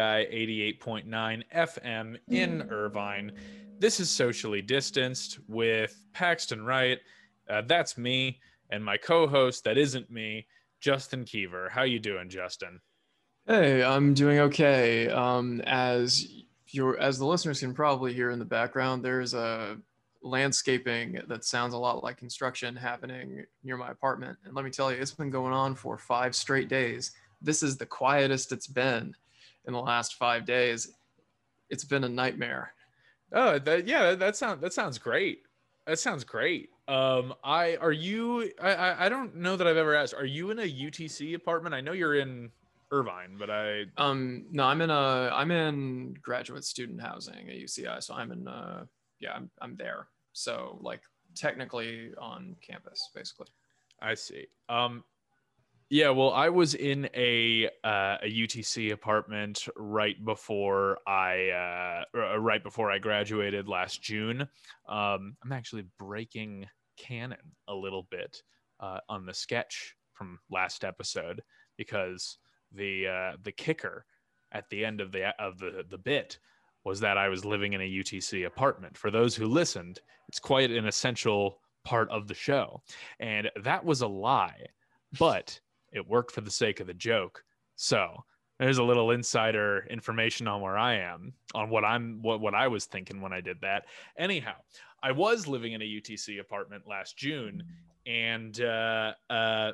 KUCI 88.9 FM in Irvine. This is socially distanced with Paxton Wright. Uh, that's me, and my co-host that isn't me, Justin Keever. How you doing, Justin? Hey, I'm doing okay. Um, as your as the listeners can probably hear in the background, there's a landscaping that sounds a lot like construction happening near my apartment. And let me tell you, it's been going on for five straight days. This is the quietest it's been in the last five days. It's been a nightmare. Oh, that yeah, that sounds that sounds great. That sounds great. Um, I are you? I, I I don't know that I've ever asked. Are you in a UTC apartment? I know you're in Irvine, but I Um, no, I'm in a I'm in graduate student housing at UCI, so I'm in uh yeah, I'm I'm there. So like technically on campus, basically. I see. Um, yeah, well, I was in a uh, a UTC apartment right before I uh, right before I graduated last June. Um, I'm actually breaking canon a little bit uh, on the sketch from last episode because the uh, the kicker at the end of the of the the bit was that I was living in a UTC apartment. For those who listened, it's quite an essential part of the show, and that was a lie, but it worked for the sake of the joke. So there's a little insider information on where I am, on what I'm what what I was thinking when I did that. Anyhow, I was living in a UTC apartment last June, and uh, uh,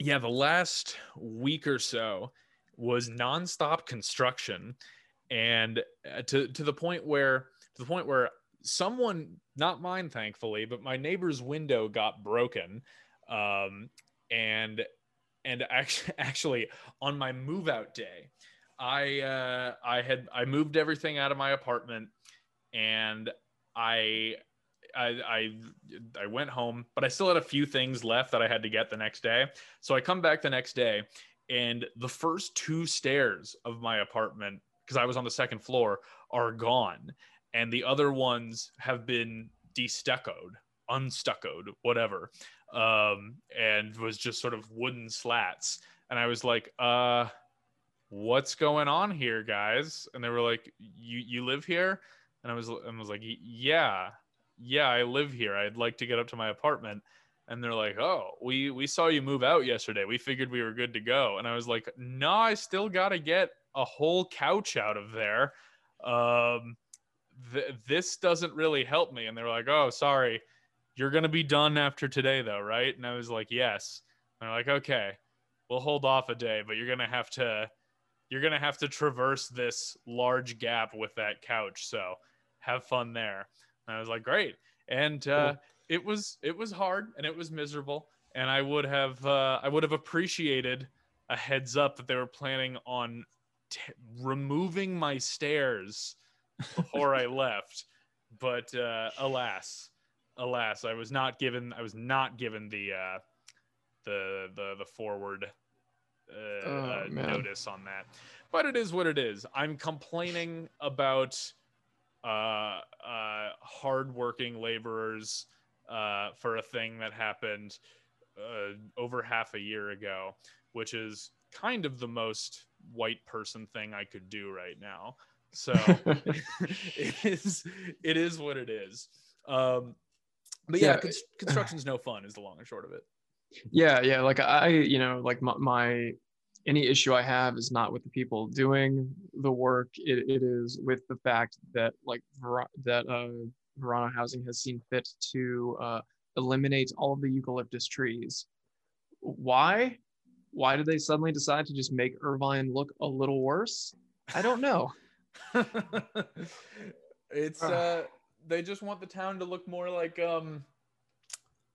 yeah, the last week or so was nonstop construction, and uh, to to the point where to the point where someone, not mine, thankfully, but my neighbor's window got broken, um, and and actually actually on my move out day i uh i had i moved everything out of my apartment and i I, I I went home, but I still had a few things left that I had to get the next day. So I come back the next day, and the first two stairs of my apartment, because I was on the second floor, are gone, and the other ones have been destuccoed, unstuccoed, whatever um, and was just sort of wooden slats. And I was like, uh, what's going on here, guys? And they were like, you you live here? And I was I was like, yeah, yeah, I live here. I'd like to get up to my apartment. And they're like, oh, we we saw you move out yesterday. We figured we were good to go. And I was like, no, I still got to get a whole couch out of there. Um, th- this doesn't really help me. And they were like, oh, sorry you're going to be done after today though right? And i was like yes. And they're like okay we'll hold off a day but you're going to have to you're going to have to traverse this large gap with that couch. So have fun there. And i was like great. And uh, cool. it was it was hard and it was miserable. And i would have uh, i would have appreciated a heads up that they were planning on t- removing my stairs before i left. But uh, alas alas, I was not given. I was not given the uh, the the the forward uh, oh, uh, notice on that. But it is what it is. I'm complaining about uh, uh, hardworking laborers uh, for a thing that happened uh, over half a year ago, which is kind of the most white person thing I could do right now. So it is it is what it is. Um, but yeah, Yeah. construction's no fun is the long and short of it. yeah yeah like i you know like my, my any issue i have is not with the people doing the work. It, it is with the fact that like Ver- that uh Verano housing has seen fit to uh eliminate all of the eucalyptus trees. Why? Why did they suddenly decide to just make irvine look a little worse? I don't know. It's uh they just want the town to look more like um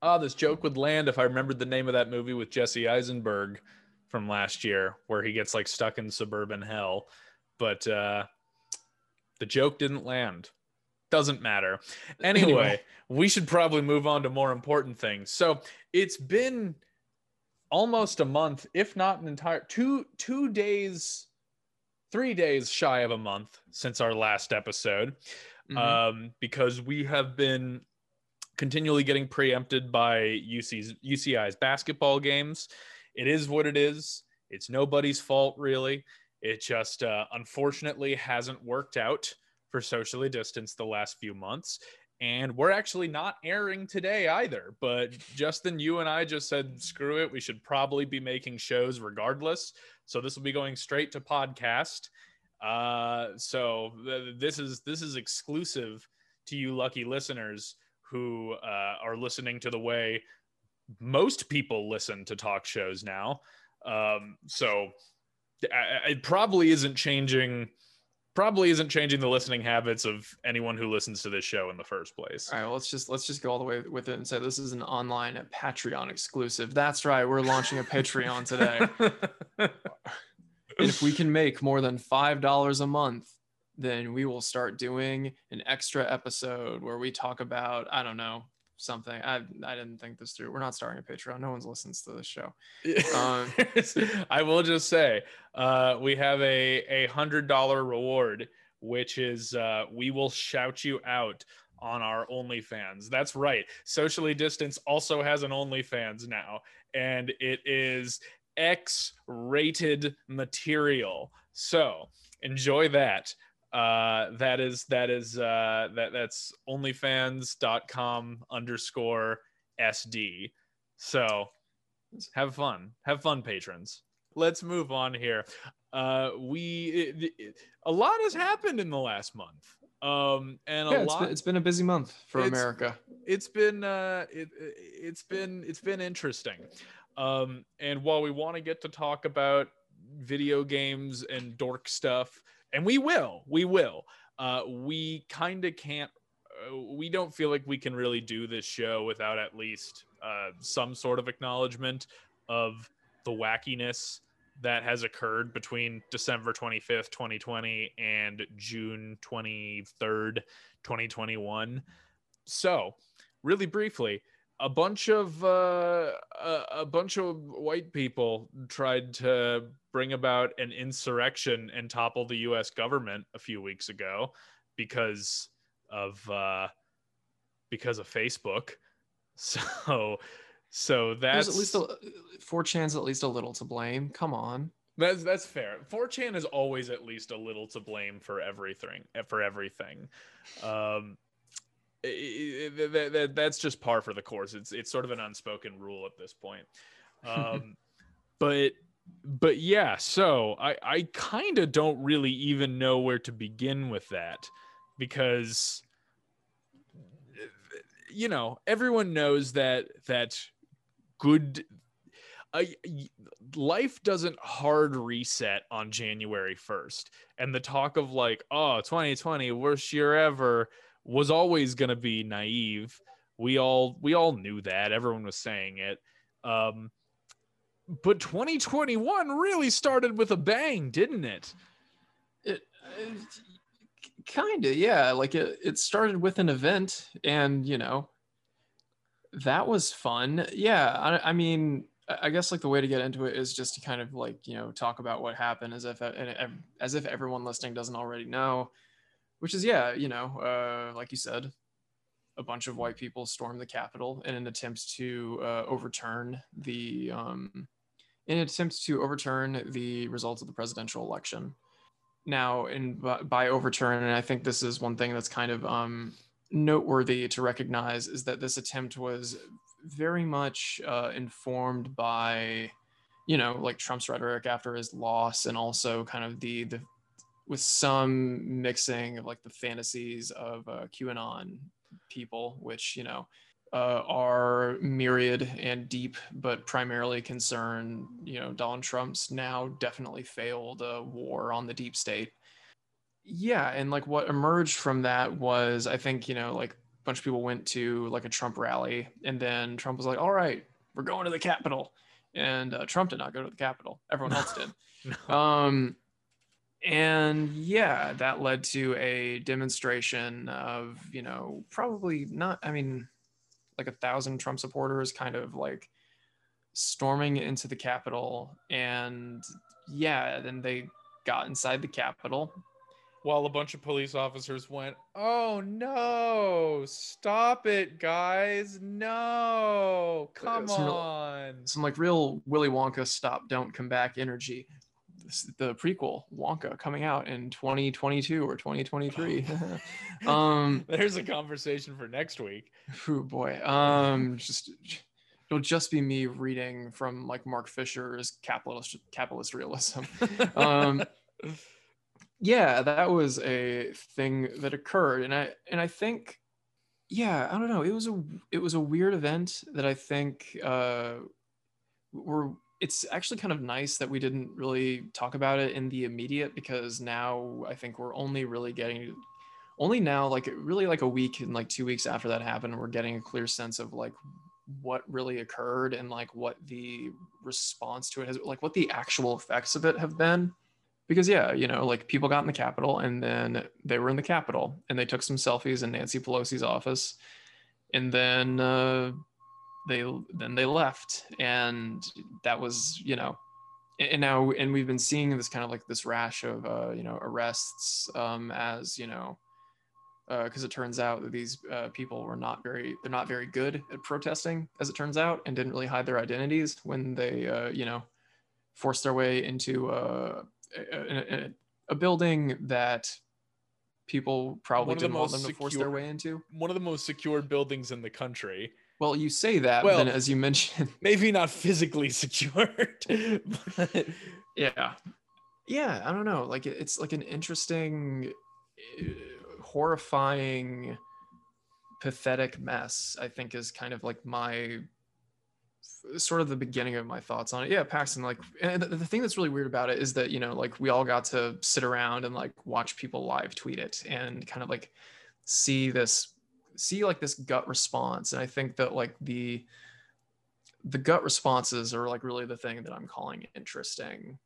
ah this joke would land if i remembered the name of that movie with jesse eisenberg from last year where he gets like stuck in suburban hell. But uh the joke didn't land. Doesn't matter. Anyway, Anyway. we should probably move on to more important things. So it's been almost a month if not an entire two two days three days shy of a month since our last episode Mhm. um, because we have been continually getting preempted by UC's UCI's basketball games. It is what it is. It's nobody's fault, really. It just uh, unfortunately hasn't worked out for socially distanced the last few months. And we're actually not airing today either. But Justin, you and I just said, screw it. We should probably be making shows regardless. So this will be going straight to podcast. Uh, so th- this is this is exclusive to you lucky listeners who uh, are listening to the way most people listen to talk shows now. Um, so I- it probably isn't changing. Probably isn't changing the listening habits of anyone who listens to this show in the first place. All right, well, let's just let's just go all the way with it and say this is an online Patreon exclusive. That's right, we're launching a Patreon today. And if we can make more than five dollars a month, then we will start doing an extra episode where we talk about I don't know something. I I didn't think this through. We're not starting a Patreon. No one's listens to this show. Um, I will just say, uh, we have a a hundred dollar reward, which is uh, we will shout you out on our OnlyFans. That's right. Socially Distance also has an OnlyFans now, and it is X-rated material. So enjoy that. Uh, that is that is uh, that that's OnlyFans.com underscore SD. So have fun have fun patrons let's move on here uh we it, it- a lot has happened in the last month um and a Yeah, it's lot been, it's been a busy month for It's- America. it's been uh it, it's been it's been interesting um and while we want to get to talk about video games and dork stuff and we will we will uh we kind of can't uh, we don't feel like we can really do this show without at least uh some sort of acknowledgement of the wackiness that has occurred between December 25th, 2020 and June 23rd, 2021. So, really briefly, a bunch of uh, a, bunch of white people tried to bring about an insurrection and topple the U.S. government a few weeks ago because of uh, because of Facebook. So, so that's There's at least a, 4chan's at least a little to blame. Come on. that's that's fair. 4chan is always at least a little to blame for everything. For everything, um, i- i- i- that- that- that's just par for the course. It's it's sort of an unspoken rule at this point. Um, but but yeah, so I I kind of don't really even know where to begin with that because you know everyone knows that that good uh, life doesn't hard reset on January 1st. And the talk of like, oh, 2020, worst year ever was always going to be naive. We all we all knew that. Everyone was saying it. Um but 2021 really started with a bang, didn't it? It, kind of, yeah. Like it, it started with an event, and you know, that was fun. Yeah, I, I mean, I I guess like the way to get into it is just to kind of like you know talk about what happened as if as if everyone listening doesn't already know, which is yeah, you know, uh, like you said, a bunch of white people stormed the Capitol in an attempt to uh, overturn the um, in an attempt to overturn the results of the presidential election. Now, in by overturn, and I think this is one thing that's kind of um, noteworthy to recognize is that this attempt was very much uh, informed by, you know, like Trump's rhetoric after his loss, and also kind of the the with some mixing of like the fantasies of uh, QAnon people, which you know uh, are myriad and deep, but primarily concern you know Donald Trump's now definitely failed uh, war on the deep state. Yeah, and like what emerged from that was I think you know like a bunch of people went to like a Trump rally, and then Trump was like, "All right, we're going to the Capitol," and uh, Trump did not go to the Capitol. Everyone else did. no. Um, and yeah, that led to a demonstration of, you know, probably not, I mean, like a thousand Trump supporters kind of like storming into the Capitol. And yeah, then they got inside the Capitol. While a bunch of police officers went, Oh no, stop it, guys. No, come some on. Real, some like real Willy Wonka stop, don't come back energy the prequel Wonka coming out in 2022 or 2023. um, There's a conversation for next week. Oh boy. Um, just it'll just be me reading from like Mark Fisher's capitalist capitalist realism. um, yeah, that was a thing that occurred, and I and I think, yeah, I don't know. It was a it was a weird event that I think uh, we're it's actually kind of nice that we didn't really talk about it in the immediate because now I think we're only really getting only now like really like a week and like two weeks after that happened we're getting a clear sense of like what really occurred and like what the response to it has like what the actual effects of it have been. Because yeah you know like people got in the capitol and then they were in the capitol and they took some selfies in nancy pelosi's office. And then uh, they then they left. And that was you know and now and we've been seeing this kind of like this rash of uh, you know arrests um, as you know because uh, it turns out that these uh, people were not very they're not very good at protesting as it turns out and didn't really hide their identities when they uh, you know forced their way into uh, a, a, a, building that people probably didn't want them to force their way into. one of the most secured buildings in the country well, you say that, well, but then as you mentioned, maybe not physically secured. but... Yeah, yeah. I don't know. Like it's like an interesting, uh, horrifying, pathetic mess. I think is kind of like my sort of the beginning of my thoughts on it. Yeah, Paxton, like and the, the, thing that's really weird about it is that, you know, like we all got to sit around and like watch people live tweet it and kind of like see this see like this gut response and i think that like the the gut responses are like really the thing that i'm calling interesting.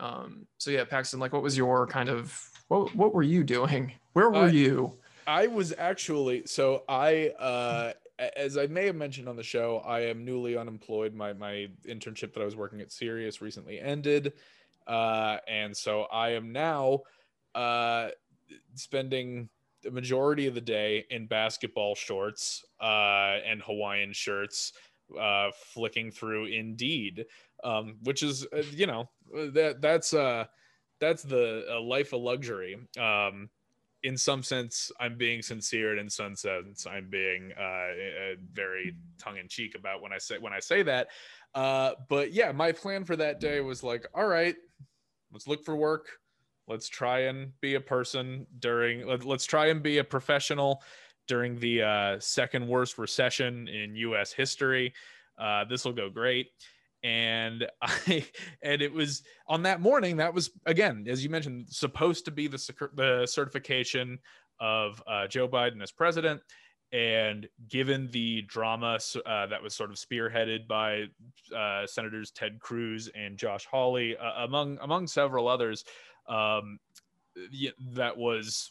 Um so yeah paxton like what was your kind of what, what were you doing? Where were you? I was actually so i uh as I may have mentioned on the show, I am newly unemployed. My my internship that I was working at Sirius recently ended, uh, and so I am now uh, spending the majority of the day in basketball shorts uh, and Hawaiian shirts, uh, flicking through Indeed, um, which is uh, you know that that's uh that's the life of luxury. Um, in some sense, I'm being sincere, and in some sense, I'm being uh, very tongue in cheek about when I say when I say that. Uh, but yeah, my plan for that day was like, all right, let's look for work let's try and be a person during let, us try and be a professional during the uh, second worst recession in us history. Uh, this will go great. And i and it was on that morning that was again as you mentioned supposed to be the, the certification of uh, joe biden as president. And given the drama uh, that was sort of spearheaded by uh, senators ted cruz and josh hawley uh, among among several others um, that was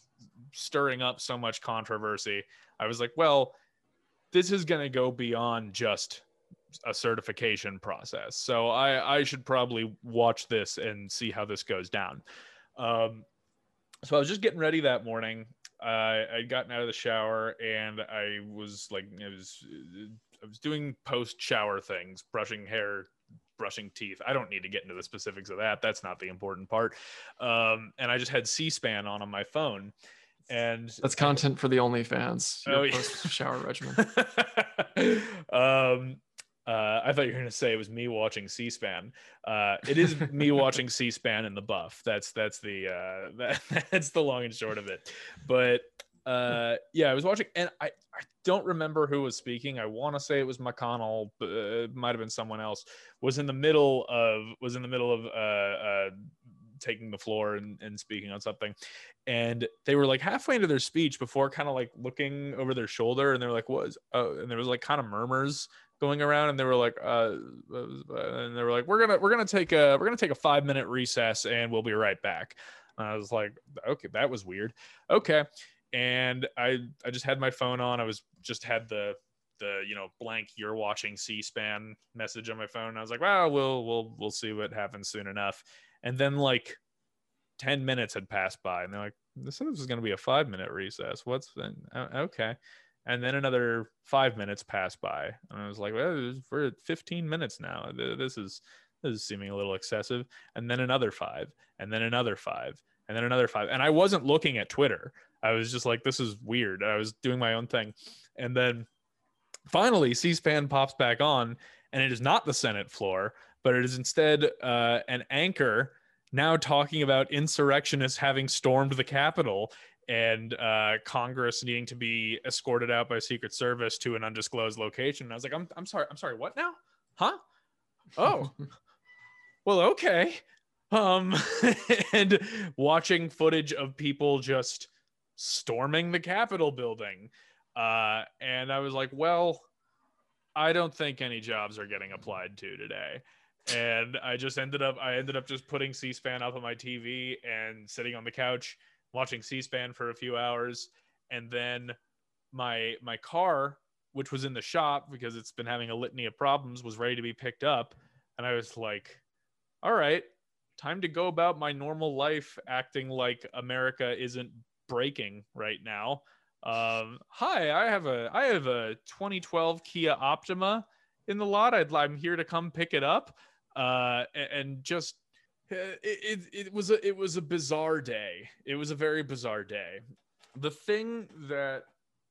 stirring up so much controversy. I was like, well, this is going to go beyond just a certification process. So I, I should probably watch this and see how this goes down. Um, so I was just getting ready that morning. I I'd gotten out of the shower and I was like, I was I was doing post shower things, brushing hair, brushing teeth. I don't need to get into the specifics of that. That's not the important part. Um, and I just had C-SPAN on on my phone, and That's content for the OnlyFans. Oh, yeah. post-shower regimen. um, uh, I thought you were going to say it was me watching C-SPAN. Uh, it is me watching C-SPAN in the buff. That's that's the uh, that, that's the long and short of it. But uh, yeah, I was watching, and I I don't remember who was speaking. I want to say it was McConnell, but uh, it might have been someone else. Was in the middle of was in the middle of uh, uh, taking the floor and, and speaking on something and they were like halfway into their speech before kind of like looking over their shoulder and they were like what oh and there was like kind of murmurs going around and they were like uh and they were like we're gonna we're gonna take a we're gonna take a five minute recess and we'll be right back and i was like okay that was weird okay and i i just had my phone on. I was just had the the you know blank you're watching c-span message on my phone. I was like well we'll we'll we'll see what happens soon enough. And then like 10 minutes had passed by and they're like this is going to be a five minute recess. What's then uh, okay. And then another five minutes passed by and i was like well we're at 15 minutes now. This is this is seeming a little excessive. And then another five and then another five and then another five. And i wasn't looking at twitter i was just like this is weird i was doing my own thing and then finally c-span pops back on and it is not the senate floor but it is instead uh, an anchor now talking about insurrectionists having stormed the Capitol and uh, Congress needing to be escorted out by Secret Service to an undisclosed location. And I was like, I'm, I'm sorry, I'm sorry, what now? Huh? Oh, well, okay. Um, and watching footage of people just storming the Capitol building. Uh, and I was like, well, I don't think any jobs are getting applied to today. And I just ended up I ended up just putting C-SPAN up on my TV and sitting on the couch watching C-SPAN for a few hours. And then my my car which was in the shop because it's been having a litany of problems was ready to be picked up. And I was like all right time to go about my normal life acting like America isn't breaking right now um hi I have a I have a 2012 Kia Optima in the lot I'd I'm here to come pick it up uh, and just uh, it, it, it was a it was a bizarre day. It was a very bizarre day. The thing that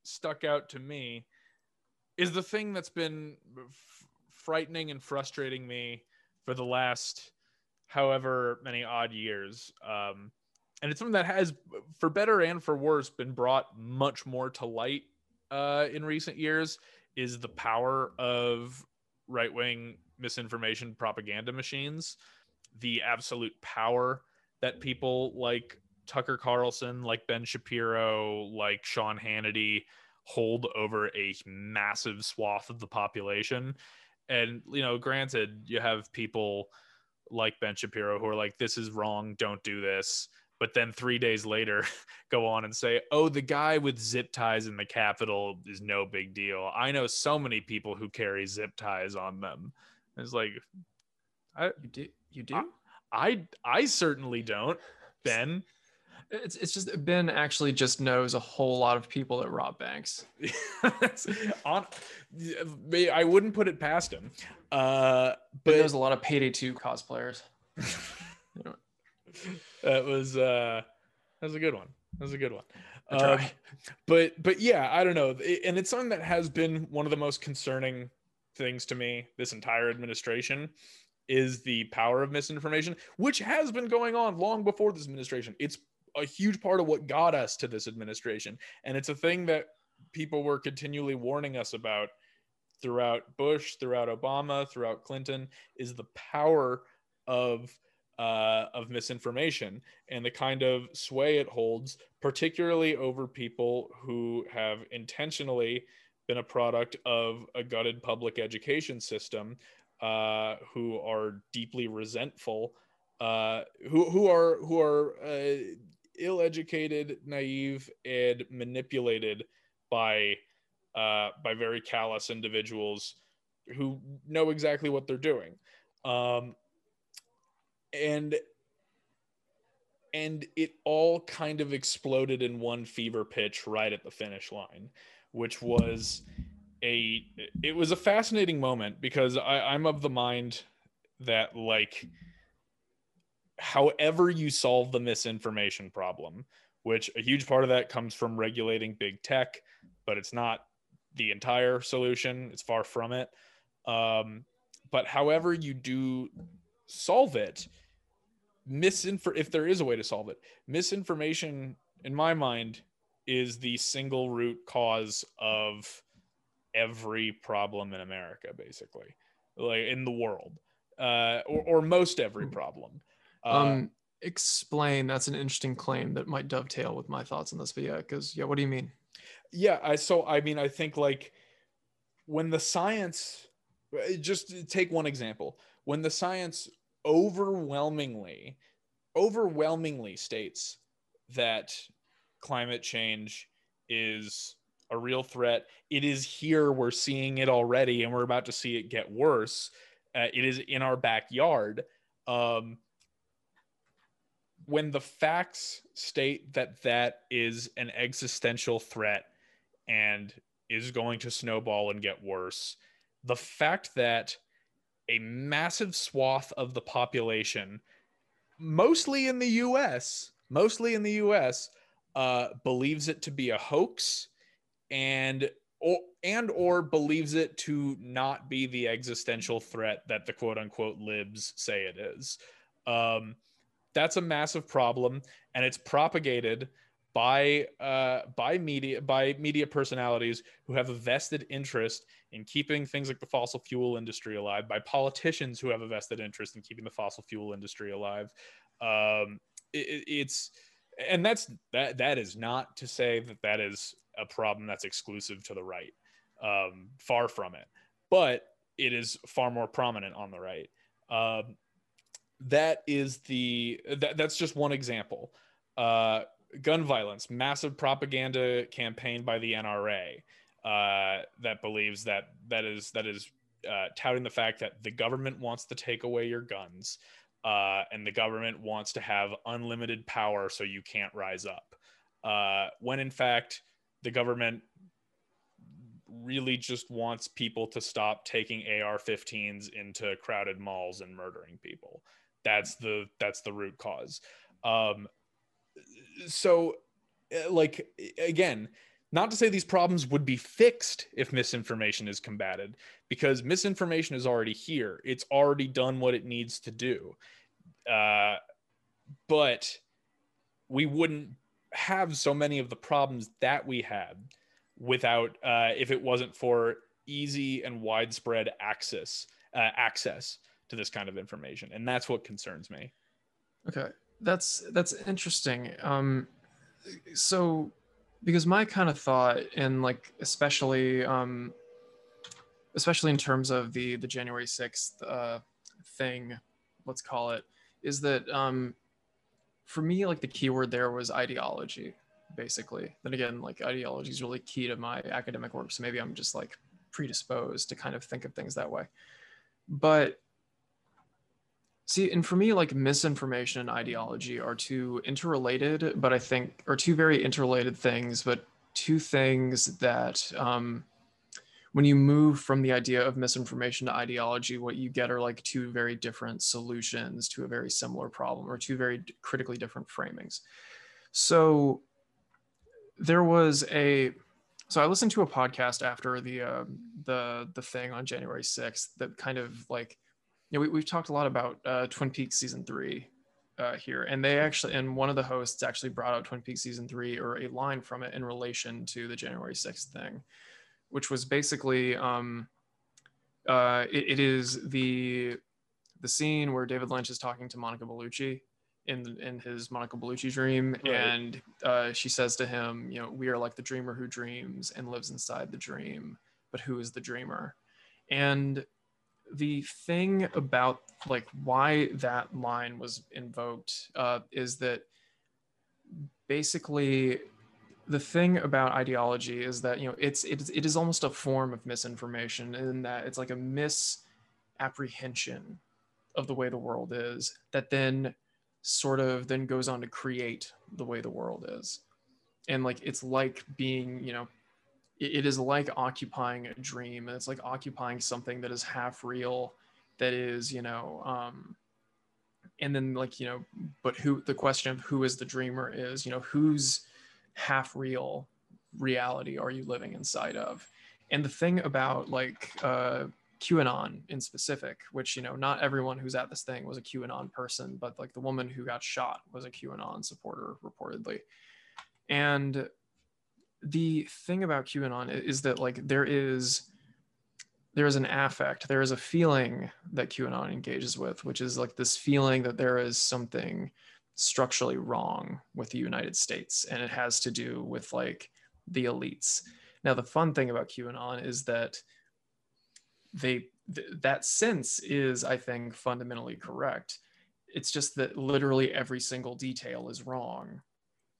stuck out to me is the thing that's been f- frightening and frustrating me for the last however many odd years. Um, and it's something that has, for better and for worse, been brought much more to light uh, in recent years. Is the power of right wing misinformation propaganda machines, the absolute power that people like Tucker Carlson, like Ben Shapiro, like Sean Hannity hold over a massive swath of the population. And, you know, granted, you have people like Ben Shapiro who are like, this is wrong, don't do this. But then three days later, go on and say, oh, the guy with zip ties in the Capitol is no big deal. I know so many people who carry zip ties on them. It's like, You do? You do? I I certainly don't, Ben. It's it's just Ben actually just knows a whole lot of people that rob banks. On, I wouldn't put it past him. Uh, But but there's a lot of Payday 2 cosplayers. that was uh, that was a good one. That was a good one. Um, but but yeah, I don't know, and it's something that has been one of the most concerning things to me this entire administration is the power of misinformation, which has been going on long before this administration. It's a huge part of what got us to this administration, and it's a thing that people were continually warning us about throughout Bush, throughout Obama, throughout Clinton, is the power of uh, of misinformation and the kind of sway it holds, particularly over people who have intentionally been a product of a gutted public education system, uh, who are deeply resentful, uh, who who are who are uh, ill-educated, naive, and manipulated by uh, by very callous individuals who know exactly what they're doing. Um, and and it all kind of exploded in one fever pitch right at the finish line, which was a it was a fascinating moment because I, I'm of the mind that like however you solve the misinformation problem, which a huge part of that comes from regulating big tech, but it's not the entire solution. It's far from it. Um, but however you do solve it, misinfor if there is a way to solve it, misinformation in my mind is the single root cause of every problem in America, basically, like in the world, uh, or, or most every hmm. problem. Uh, um, explain. That's an interesting claim that might dovetail with my thoughts on this. But yeah, because yeah, what do you mean? Yeah, I so I mean I think like when the science, just take one example, when the science overwhelmingly, overwhelmingly states that climate change is a real threat. It is here. We're seeing it already, and we're about to see it get worse. Uh, it is in our backyard. Um, when the facts state that that is an existential threat and is going to snowball and get worse, the fact that a massive swath of the population, mostly in the US, mostly in the US, uh, believes it to be a hoax and or and or believes it to not be the existential threat that the quote unquote libs say it is. Um, that's a massive problem, and it's propagated by uh, by media by media personalities who have a vested interest in keeping things like the fossil fuel industry alive, by politicians who have a vested interest in keeping the fossil fuel industry alive. Um, it, it's and that's that that is not to say that that is a problem that's exclusive to the right. Um, far from it, but it is far more prominent on the right. Um, that is the that, that's just one example. Uh, gun violence, massive propaganda campaign by the NRA uh, that believes that that is that is uh, touting the fact that the government wants to take away your guns uh, and the government wants to have unlimited power so you can't rise up. Uh, when in fact, the government really just wants people to stop taking AR-15s into crowded malls and murdering people. That's the that's the root cause. Um, so, uh, like again, not to say these problems would be fixed if misinformation is combated, because misinformation is already here. It's already done what it needs to do. Uh, but we wouldn't have so many of the problems that we had without uh, if it wasn't for easy and widespread access uh, access to this kind of information and that's what concerns me okay that's that's interesting. Um so because my kind of thought and like especially um especially in terms of the the january 6th uh thing let's call it is that um for me like the keyword there was ideology basically. Then again like ideology is really key to my academic work so maybe i'm just like predisposed to kind of think of things that way. But See, and for me, like misinformation and ideology are two interrelated, but I think are two very interrelated things, but two things that um, when you move from the idea of misinformation to ideology, what you get are like two very different solutions to a very similar problem or two very critically different framings. So there was a so I listened to a podcast after the uh, the the thing on January 6th that kind of like you know, we, we've talked a lot about uh, Twin Peaks season three uh, here, and they actually, and one of the hosts actually brought out Twin Peaks season three or a line from it in relation to the January 6th thing, which was basically, um, uh, it, it is the the scene where David Lynch is talking to Monica Bellucci in in his Monica Bellucci dream, right. and uh, she says to him, you know, we are like the dreamer who dreams and lives inside the dream, but who is the dreamer? And the thing about like why that line was invoked uh, is that basically the thing about ideology is that you know it's it it is almost a form of misinformation in that it's like a misapprehension of the way the world is that then sort of then goes on to create the way the world is. And like it's like being you know it, is like occupying a dream and it's like occupying something that is half real that is you know um and then like you know but who the question of who is the dreamer is you know whose half real reality are you living inside of and the thing about like uh QAnon in specific, which you know, not everyone who's at this thing was a QAnon person, but like the woman who got shot was a QAnon supporter reportedly. And the thing about QAnon is that like there is there is an affect, there is a feeling that QAnon engages with, which is like this feeling that there is something structurally wrong with the United States, and it has to do with like the elites. Now, the fun thing about QAnon is that they th- that sense is i think fundamentally correct it's just that literally every single detail is wrong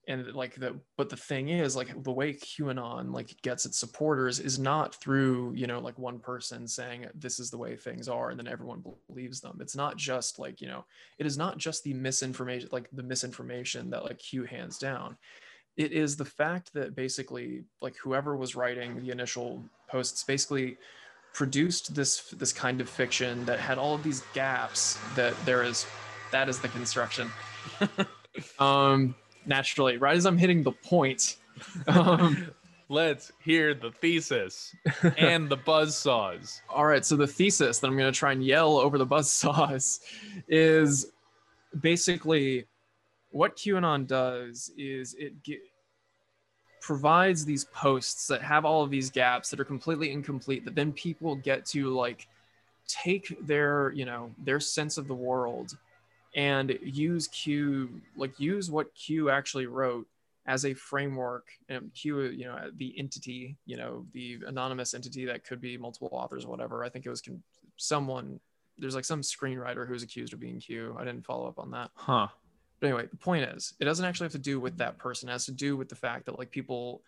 and like the but the thing is like the way qanon like gets its supporters is not through you know like one person saying this is the way things are and then everyone believes them. It's not just like you know it is not just the misinformation like the misinformation that like q hands down. It is the fact that basically like whoever was writing the initial posts basically produced this this kind of fiction that had all of these gaps that there is that is the construction. Um naturally right as i'm hitting the point um let's hear the thesis and the buzz saws. All right so the thesis that i'm going to try and yell over the buzz saws is basically what qanon does is it provides these posts that have all of these gaps that are completely incomplete that then people get to like take their you know their sense of the world and use q like use what q actually wrote as a framework and q you know the entity you know the anonymous entity that could be multiple authors whatever i think it was con- someone there's like some screenwriter who's accused of being q i didn't follow up on that huh but anyway, the point is, it doesn't actually have to do with that person. It has to do with the fact that like people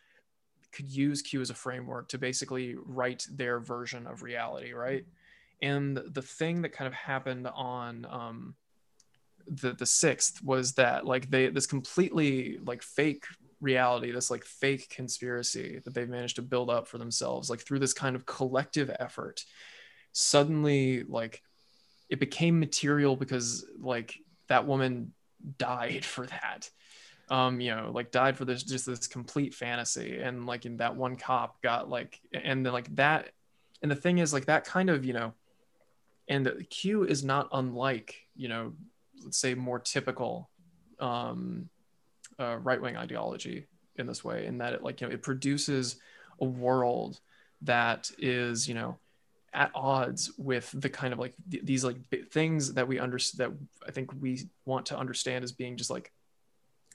could use Q as a framework to basically write their version of reality, right? And the thing that kind of happened on um, the the sixth was that like they this completely like fake reality, this like fake conspiracy that they've managed to build up for themselves, like through this kind of collective effort, suddenly like it became material because like that woman died for that. Um you know like died for this just this complete fantasy. And like in that one cop got like and then like that and the thing is like that kind of you know and the q is not unlike you know let's say more typical um uh, right-wing ideology in this way in that it like you know it produces a world that is you know at odds with the kind of like th- these like things that we understand that I think we want to understand as being just like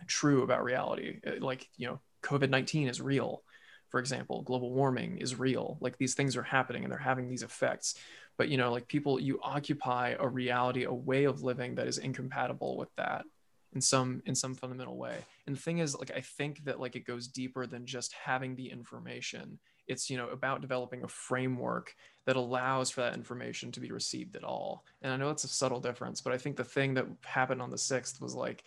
true about reality. Uh, like, you know, COVID 19 is real, for example, global warming is real. Like these things are happening and they're having these effects. But, you know, like people, you occupy a reality, a way of living that is incompatible with that in some in some fundamental way. And the thing is like i think that like it goes deeper than just having the information. It's you know about developing a framework that allows for that information to be received at all. And i know it's a subtle difference but i think the thing that happened on the 6th was like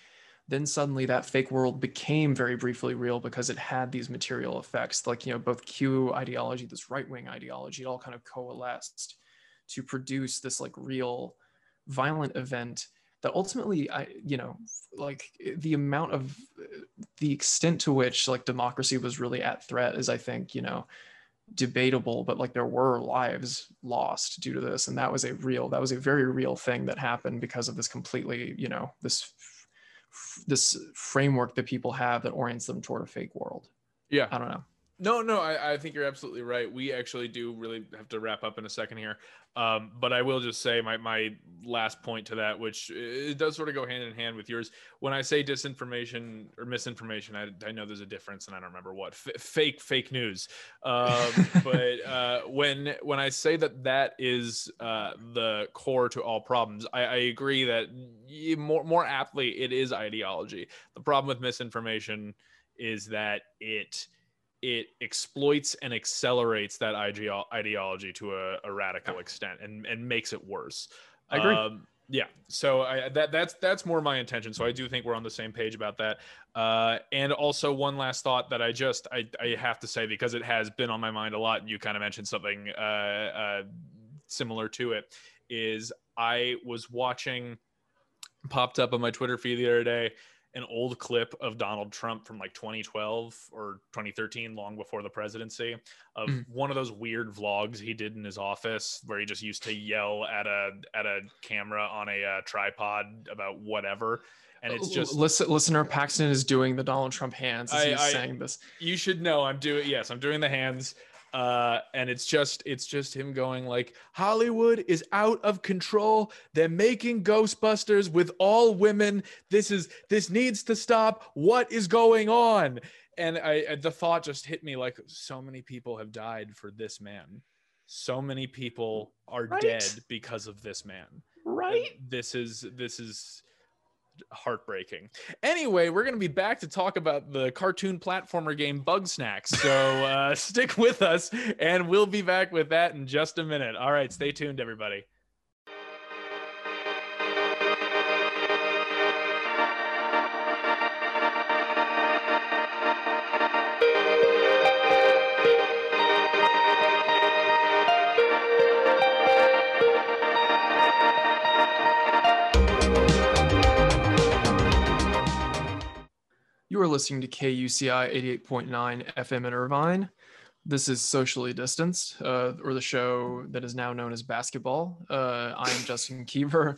then suddenly that fake world became very briefly real because it had these material effects like you know both q ideology this right-wing ideology it all kind of coalesced to produce this like real violent event that ultimately i you know like the amount of the extent to which like democracy was really at threat is i think you know debatable but like there were lives lost due to this and that was a real that was a very real thing that happened because of this completely you know this this framework that people have that orients them toward a fake world. Yeah. I don't know no, no, I, I think you're absolutely right. We actually do really have to wrap up in a second here. Um, but I will just say my, my last point to that, which it does sort of go hand in hand with yours. When I say disinformation or misinformation, I, I know there's a difference and I don't remember what F- fake, fake news. Um, but uh, when, when I say that that is uh, the core to all problems, I, I agree that more, more aptly it is ideology. The problem with misinformation is that it, it exploits and accelerates that ideology to a, a radical extent and, and makes it worse. I agree. Um, Yeah, so I, that that's that's more my intention. So I do think we're on the same page about that. Uh, and also one last thought that I just I, I have to say because it has been on my mind a lot. And you kind of mentioned something uh, uh, similar to it. Is I was watching popped up on my Twitter feed the other day an old clip of Donald Trump from like 2012 or 2013, long before the presidency, of mm. one of those weird vlogs he did in his office where he just used to yell at a at a camera on a uh, tripod about whatever. And it's just Listen, listener Paxton is doing the Donald Trump hands as I, he's I, saying this. You should know I'm doing yes, I'm doing the hands uh, and it's just it's just him going like hollywood is out of control. They're making ghostbusters with all women. This is this needs to stop. What is going on? And i the thought just hit me like so many people have died for this man. So many people are right? dead because of this man. Right? and this is this is heartbreaking. Anyway, we're going to be back to talk about the cartoon platformer game Bugsnax. So uh, stick with us, and we'll be back with that in just a minute. All right, stay tuned, everybody. Listening to KUCI 88.9 FM in Irvine. This is Socially Distanced, uh, or the show that is now known as Basketball. Uh, I am Justin Kiever.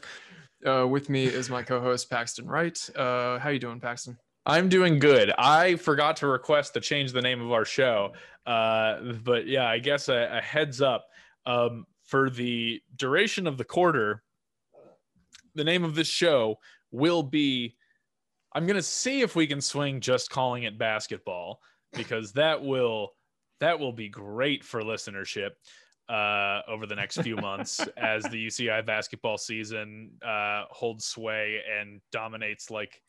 Uh, with me is my co-host Paxton Wright. Uh, how you doing, Paxton? I'm doing good. I forgot to request to change the name of our show, uh, but yeah, I guess a, a heads up um, for the duration of the quarter. The name of this show will be I'm gonna see if we can swing just calling it basketball because that will that will be great for listenership uh, over the next few months as the UCI basketball season uh, holds sway and dominates like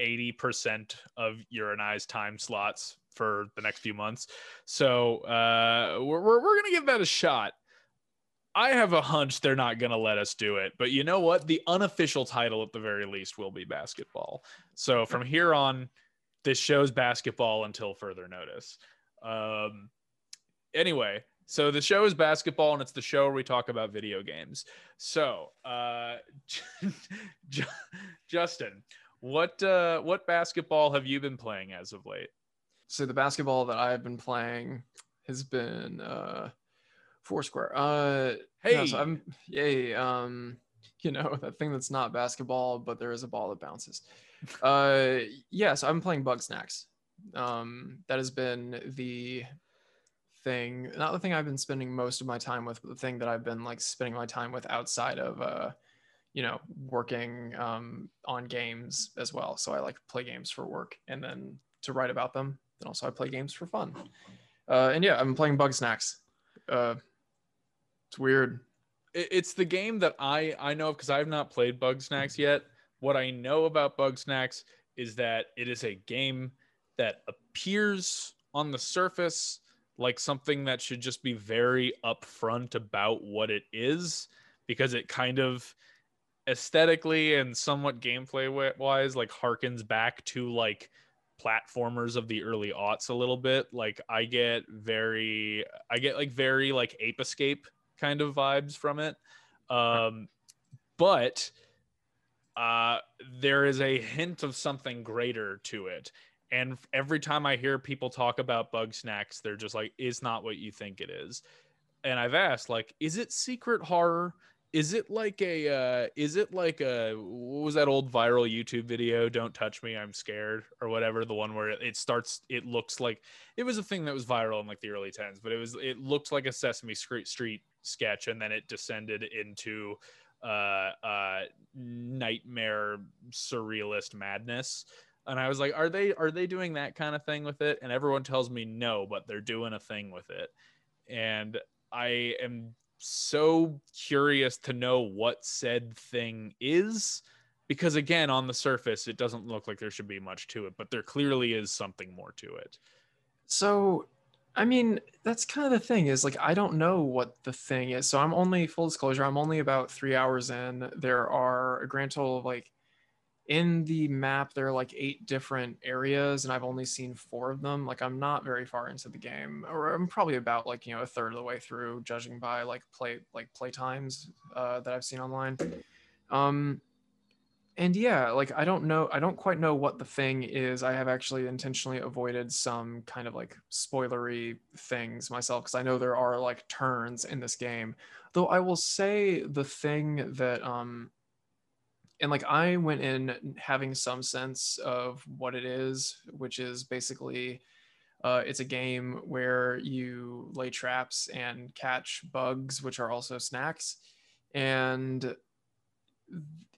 80% of your and I's time slots for the next few months. So uh, we're, we're, we're going to give that a shot. I have a hunch they're not going to let us do it. But you know what? The unofficial title, at the very least, will be basketball. So from here on, this show's basketball until further notice. Um, anyway, so the show is basketball, and it's the show where we talk about video games. So, uh, Justin, what uh, what basketball have you been playing as of late? So the basketball that I've been playing has been. Uh Foursquare. Uh, hey, no, so I'm yay. Um, you know that thing that's not basketball, but there is a ball that bounces. Uh, yes, yeah, so I'm playing Bugsnax. Um, that has been the thing, not the thing I've been spending most of my time with, but the thing that I've been like spending my time with outside of uh, you know, working um on games as well. So I like play games for work and then to write about them. And also I play games for fun. Uh, and yeah, I'm playing Bugsnax. Uh, it's weird. It's the game that I I know because I've not played Bugsnax yet. What I know about Bugsnax is that it is a game that appears on the surface like something that should just be very upfront about what it is because it kind of aesthetically and somewhat gameplay wise like harkens back to like platformers of the early aughts a little bit like i get very i get like very like ape escape kind of vibes from it. Um, but uh, there is a hint of something greater to it. And every time I hear people talk about Bugsnax, they're just like, it's not what you think it is. And I've asked, like, is it secret horror? Is it like a, uh, is it like a, what was that old viral YouTube video? Don't touch me, I'm scared, or whatever. The one where it starts, it looks like it was a thing that was viral in like the early 10s, but it was, it looked like a Sesame Street sketch and then it descended into uh, uh, nightmare surrealist madness. And i was like are they are they doing that kind of thing with it? And everyone tells me no but they're doing a thing with it. And i am so curious to know what said thing is because again on the surface it doesn't look like there should be much to it but there clearly is something more to it. So I mean, that's kind of the thing is like I don't know what the thing is. So I'm only full disclosure, I'm only about three hours in. There are a grand total of like in the map there are like eight different areas and i've only seen four of them like i'm not very far into the game or i'm probably about like you know a third of the way through judging by like play like play times uh, that i've seen online um and yeah like i don't know i don't quite know what the thing is i have actually intentionally avoided some kind of like spoilery things myself because i know there are like turns in this game. Though i will say the thing that um and like i went in having some sense of what it is which is basically uh, it's a game where you lay traps and catch bugs which are also snacks. And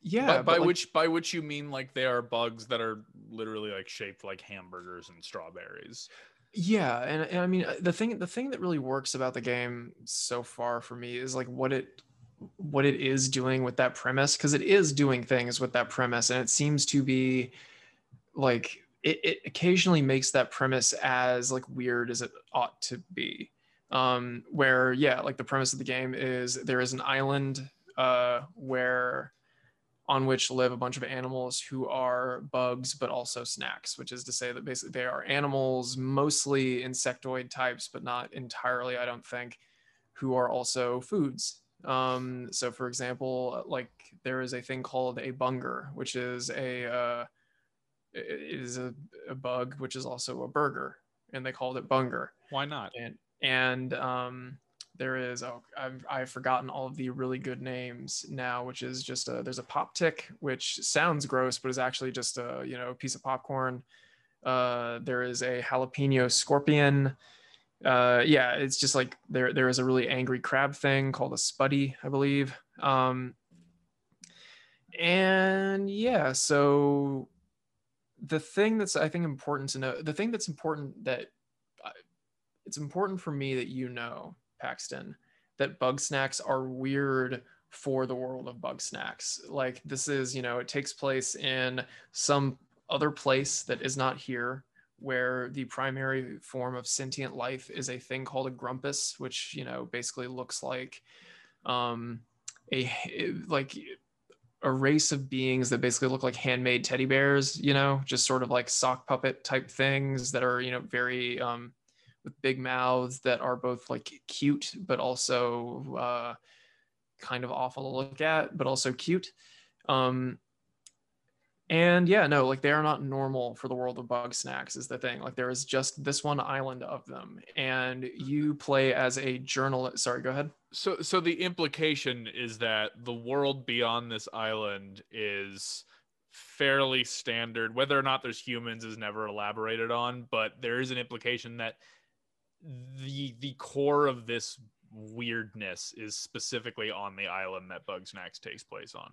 yeah by, by like, which by which you mean like they are bugs that are literally like shaped like hamburgers and strawberries. Yeah and, and i mean uh, the thing the thing that really works about the game so far for me is like what it what it is doing with that premise because it is doing things with that premise and it seems to be like it, it occasionally makes that premise as like weird as it ought to be. Um where yeah like the premise of the game is there is an island uh where on which live a bunch of animals who are bugs but also snacks which is to say that basically they are animals mostly insectoid types but not entirely i don't think who are also foods um, so for example, like there is a thing called a bunger, which is a uh, is a, a bug, which is also a burger, and they called it bunger. Why not? And and um, there is oh I've I've forgotten all of the really good names now, which is just a there's a pop tick, which sounds gross, but is actually just a you know piece of popcorn. Uh, there is a jalapeno scorpion uh, yeah, it's just like there there is a really angry crab thing called a spuddy, I believe. Um, and yeah, so the thing that's I think important to know, the thing that's important that it's important for me that you know, Paxton, that bug snacks are weird for the world of Bugsnax. Like this is, you know, it takes place in some other place that is not here where the primary form of sentient life is a thing called a grumpus, which you know basically looks like um, a like a race of beings that basically look like handmade teddy bears. You know, just sort of like sock puppet type things that are you know very um, with big mouths that are both like cute but also uh, kind of awful to look at, but also cute. Um, and yeah no like they are not normal for the world of Bugsnax, is the thing. Like there is just this one island of them. And you play as a journalist sorry go ahead. So so the implication is that the world beyond this island is fairly standard. Whether or not there's humans is never elaborated on but there is an implication that the the core of this weirdness is specifically on the island that Bugsnax takes place on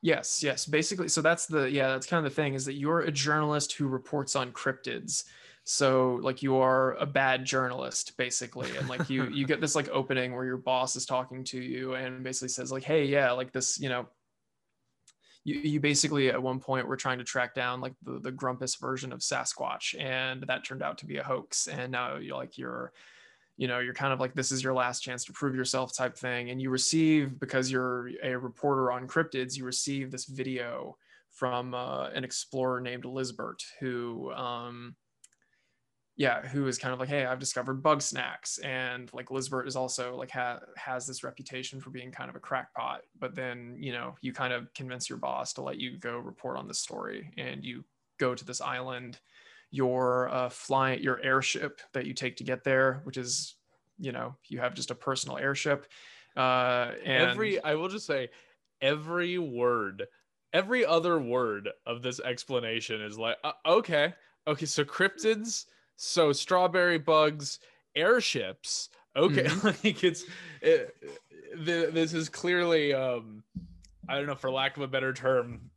Yes, yes. Basically, so that's the yeah, that's kind of the thing is that you're a journalist who reports on cryptids. So like you are a bad journalist basically, and like you you get this like opening where your boss is talking to you and basically says like, hey, yeah, like this, you know, you, you basically at one point were trying to track down like the, the grumpus version of Sasquatch, and that turned out to be a hoax. And now you're like you're you know you're kind of like this is your last chance to prove yourself type thing and you receive because you're a reporter on cryptids you receive this video from uh, an explorer named Lizbert who um, yeah who is kind of like hey i've discovered bug snacks, and like Lizbert is also like ha- has this reputation for being kind of a crackpot but then you know you kind of convince your boss to let you go report on this story and you go to this island your uh, flying your airship that you take to get there, which is you know you have just a personal airship. Uh, and every I will just say every word, every other word of this explanation is like uh, okay, okay, so cryptids, so strawberry bugs, airships. Okay, mm-hmm. like it's it, the, this is clearly um I don't know for lack of a better term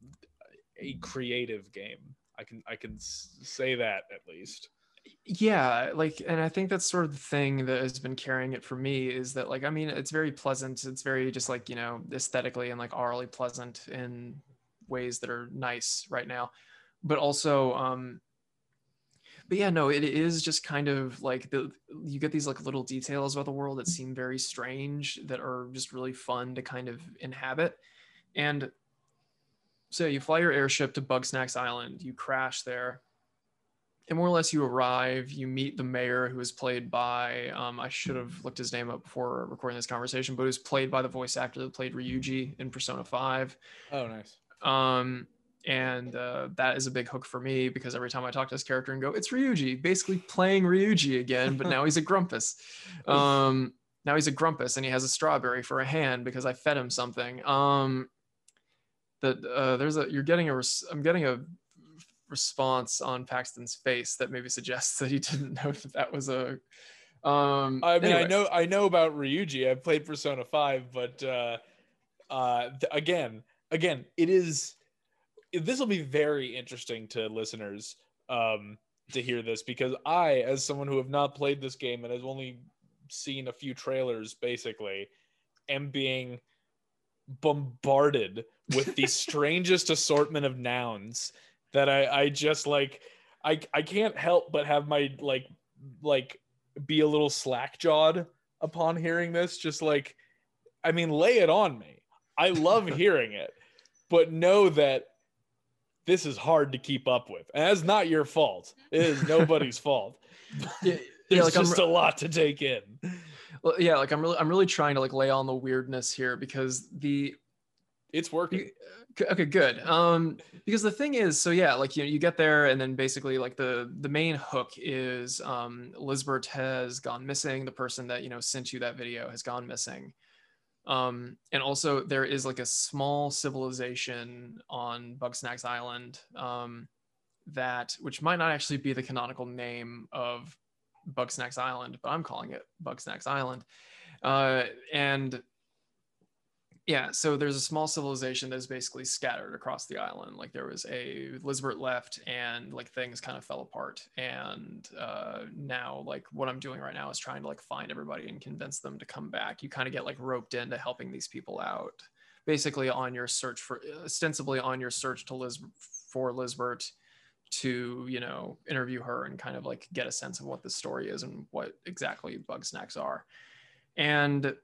a creative game. I can I can say that at least. Yeah, like and I think that's sort of the thing that has been carrying it for me is that like I mean it's very pleasant. It's very just like, you know, aesthetically and like orally pleasant in ways that are nice right now. But also um but yeah, no, it is just kind of like the you get these like little details about the world that seem very strange that are just really fun to kind of inhabit. And so you fly your airship to Bugsnax Island, you crash there, and more or less you arrive, you meet the mayor who is played by um, I should have looked his name up before recording this conversation, but it was played by the voice actor that played Ryuji in Persona 5. Oh, nice. Um, and uh, that is a big hook for me because every time I talk to this character and go, it's Ryuji, basically playing Ryuji again, but now he's a Grumpus. Um, now he's a Grumpus and he has a strawberry for a hand because I fed him something. Um, that uh, there's a you're getting a res- I'm getting a response on Paxton's face that maybe suggests that he didn't know that that was a. Um, I mean, I know I know about Ryuji. I played Persona Five, but uh, uh, th- again, again, it is. This will be very interesting to listeners um, to hear this because I, as someone who have not played this game and has only seen a few trailers, basically, am being bombarded with the strangest assortment of nouns that I, I just like. I I can't help but have my like like be a little slack jawed upon hearing this. Just like, I mean, lay it on me. I love hearing it, but know that this is hard to keep up with. And that's not your fault. It is nobody's fault. yeah, There's yeah, like just a lot to take in. well, yeah, like I'm really, I'm really trying to like lay on the weirdness here because the It's working. Okay good um because the thing is so yeah like you know you get there and then basically like the the main hook is um Lizbert has gone missing the person that you know sent you that video has gone missing um and also there is like a small civilization on bugsnax island um that which might not actually be the canonical name of bugsnax island but i'm calling it bugsnax island. Uh and yeah so there's a small civilization that's basically scattered across the island like there was a Lizbert left and like things kind of fell apart and uh now like what i'm doing right now is trying to like find everybody and convince them to come back. You kind of get like roped into helping these people out basically on your search for ostensibly on your search to liz for Lizbert to you know interview her and kind of like get a sense of what the story is and what exactly bug snacks are. And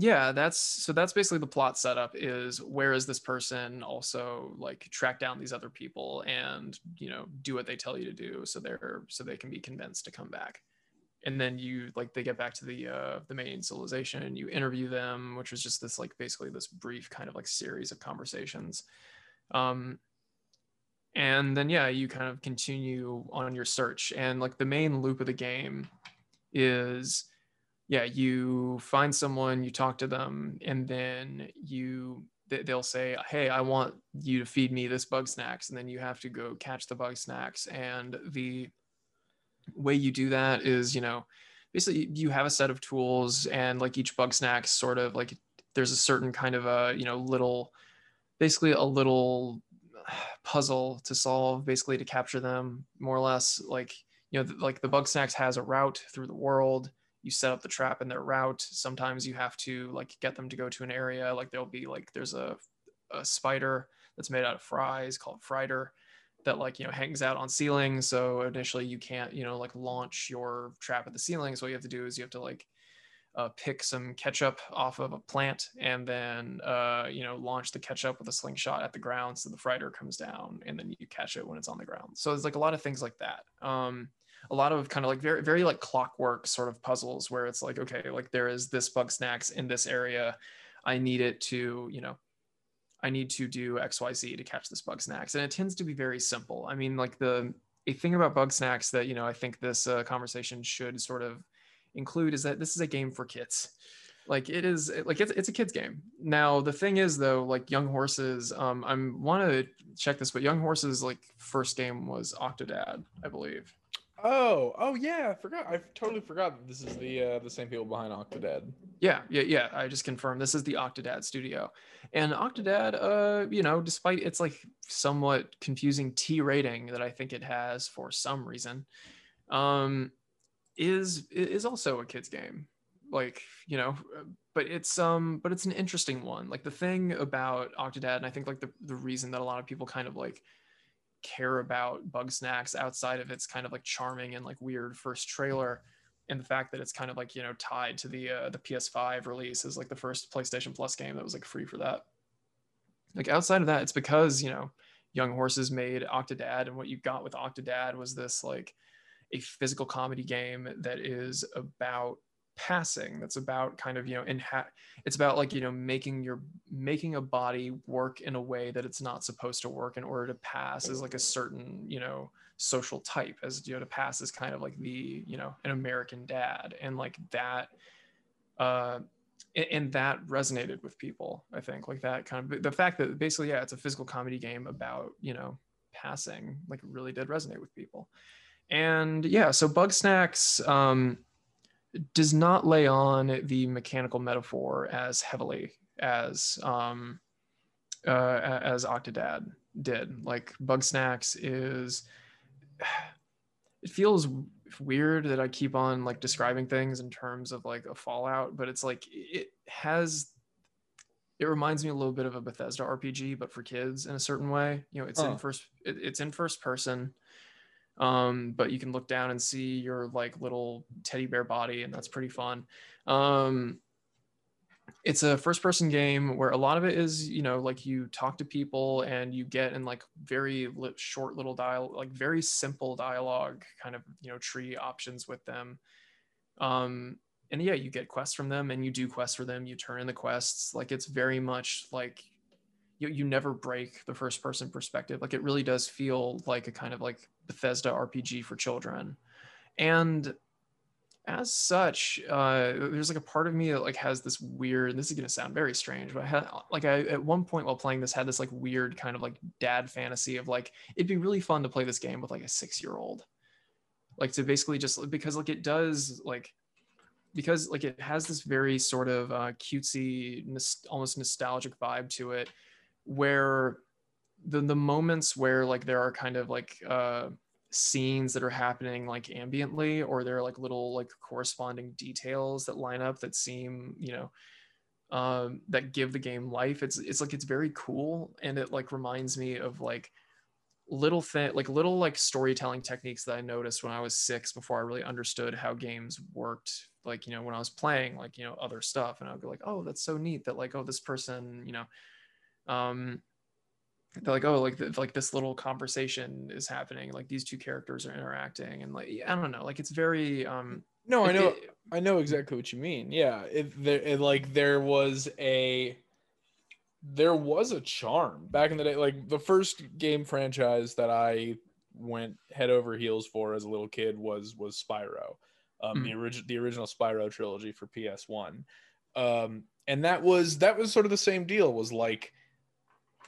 yeah that's so that's basically the plot setup is where is this person also like track down these other people and you know do what they tell you to do so they're so they can be convinced to come back. And then you like they get back to the uh the main civilization you interview them which was just this like basically this brief kind of like series of conversations. Um and then yeah you kind of continue on your search. And like the main loop of the game is yeah you find someone you talk to them and then you they- they'll say hey i want you to feed me this bug snacks and then you have to go catch the bug snacks. And the way you do that is you know basically you have a set of tools and like each bug snack sort of like there's a certain kind of a you know little basically a little puzzle to solve basically to capture them more or less. Like you know like the bug snacks has a route through the world you set up the trap in their route. Sometimes you have to like get them to go to an area like there'll be like there's a, a spider that's made out of fries called Fryder that like you know hangs out on ceilings. So initially you can't you know like launch your trap at the ceiling. So what you have to do is you have to like uh, pick some ketchup off of a plant and then uh, you know launch the ketchup with a slingshot at the ground so the Fryder comes down and then you catch it when it's on the ground. So there's like a lot of things like that. Um, a lot of kind of like very very like clockwork sort of puzzles where it's like okay like there is this bug snacks in this area. I need it to you know i need to do xyz to catch this bug snacks. And it tends to be very simple. I mean like the a thing about Bugsnax that you know i think this uh, conversation should sort of include is that this is a game for kids. Like it is like it's, it's a kids game. Now the thing is though like young horses um i'm want to check this but young horses like first game was octodad i believe Oh, oh yeah, I forgot. I totally forgot that this is the uh, the same people behind Octodad. Yeah, yeah, yeah. I just confirmed this is the Octodad studio. And Octodad, uh, you know, despite its like somewhat confusing T rating that I think it has for some reason, um, is is also a kids game. Like, you know, but it's um but it's an interesting one. Like the thing about Octodad, and I think like the, the reason that a lot of people kind of like care about Bugsnax outside of its kind of like charming and like weird first trailer and the fact that it's kind of like you know tied to the uh, the PS5 release as like the first PlayStation Plus game that was like free for that. Like outside of that, it's because you know Young Horses made Octodad, and what you got with Octodad was this like a physical comedy game that is about passing that's about kind of you know in ha- it's about like you know making your making a body work in a way that it's not supposed to work in order to pass as like a certain you know social type as you know to pass is kind of like the you know an american dad. And like that uh and that resonated with people i think like that kind of the fact that basically yeah it's a physical comedy game about you know passing like really did resonate with people. And yeah so Bugsnax um does not lay on the mechanical metaphor as heavily as um, uh, as Octodad did. Like Bugsnax is, it feels weird that I keep on like describing things in terms of like a Fallout, but it's like it has. It reminds me a little bit of a Bethesda RPG, but for kids in a certain way. You know, it's in first. It, it's in first person um, but you can look down and see your like little teddy bear body and that's pretty fun. Um, it's a first person game where a lot of it is you know like you talk to people and you get in like very li- short little dial like very simple dialogue kind of you know tree options with them. Um and yeah you get quests from them and you do quests for them. You turn in the quests. Like it's very much like you, you never break the first person perspective. Like it really does feel like a kind of like bethesda rpg for children. And as such uh there's like a part of me that like has this weird this is to sound very strange but i had like i at one point while playing this had this like weird kind of like dad fantasy of like it'd be really fun to play this game with like a six year old like to basically just because like it does like because like it has this very sort of uh, cutesy almost nostalgic vibe to it where the the moments where like there are kind of like uh scenes that are happening like ambiently or there are like little like corresponding details that line up that seem you know um that give the game life it's it's like it's very cool and it like reminds me of like little thing like little like storytelling techniques that i noticed when i was six before i really understood how games worked like you know when i was playing like you know other stuff and i'd go like oh that's so neat that like oh this person you know um they're like oh like th- like this little conversation is happening like these two characters are interacting and like i don't know like it's very um No, I know. it- I know exactly what you mean. Yeah, it, there, it, like there was a there was a charm back in the day. Like the first game franchise that I went head over heels for as a little kid was was Spyro, um, the original the original Spyro trilogy for PS One, um, and that was that was sort of the same deal. Was like,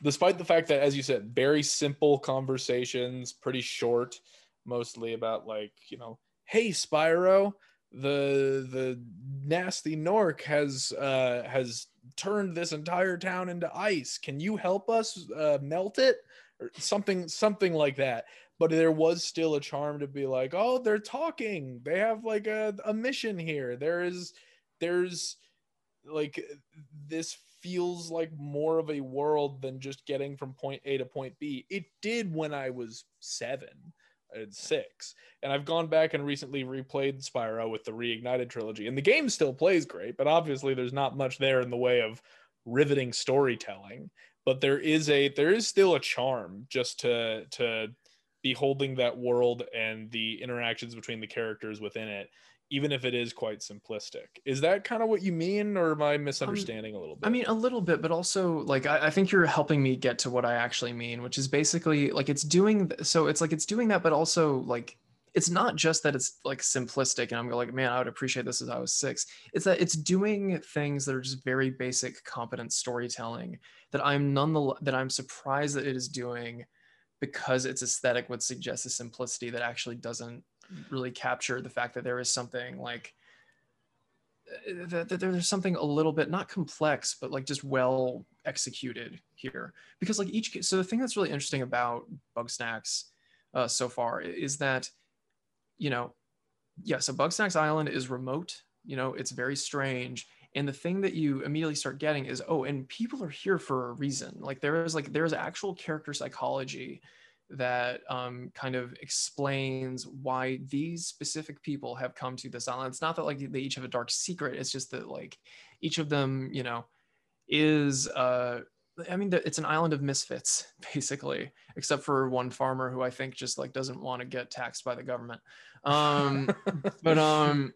despite the fact that, as you said, very simple conversations, pretty short, mostly about like you know, hey Spyro the the Gnasty Gnorc has uh has turned this entire town into ice. Can you help us uh, melt it or something something like that? But there was still a charm to be like, oh, they're talking. They have like a, a mission here. There is there's like this feels like more of a world than just getting from point A to point B. It did when I was seven and six. And I've gone back and recently replayed Spyro with the Reignited trilogy. And the game still plays great, but obviously there's not much there in the way of riveting storytelling. But there is a there is still a charm just to to be holding that world and the interactions between the characters within it, even if it is quite simplistic. Is that kind of what you mean, or am I misunderstanding a little bit? I mean, a little bit, but also like I, I think you're helping me get to what I actually mean, which is basically like it's doing. So it's like it's doing that, but also like it's not just that it's like simplistic, and I'm like, man, I would appreciate this as I was six. It's that it's doing things that are just very basic, competent storytelling that I'm none the that I'm surprised that it is doing because its aesthetic would suggest a simplicity that actually doesn't really capture the fact that there is something like that, that there's something a little bit not complex but like just well executed here. Because like each so the thing that's really interesting about Bugsnax uh, so far is that you know yeah so Bugsnax island is remote you know it's very strange. And the thing that you immediately start getting is oh and people are here for a reason. Like there is like there is actual character psychology that um, kind of explains why these specific people have come to this island. It's not that like they each have a dark secret. It's just that like each of them, you know, is uh, I mean, it's an island of misfits, basically, except for one farmer who I think just like doesn't want to get taxed by the government. Um, but um,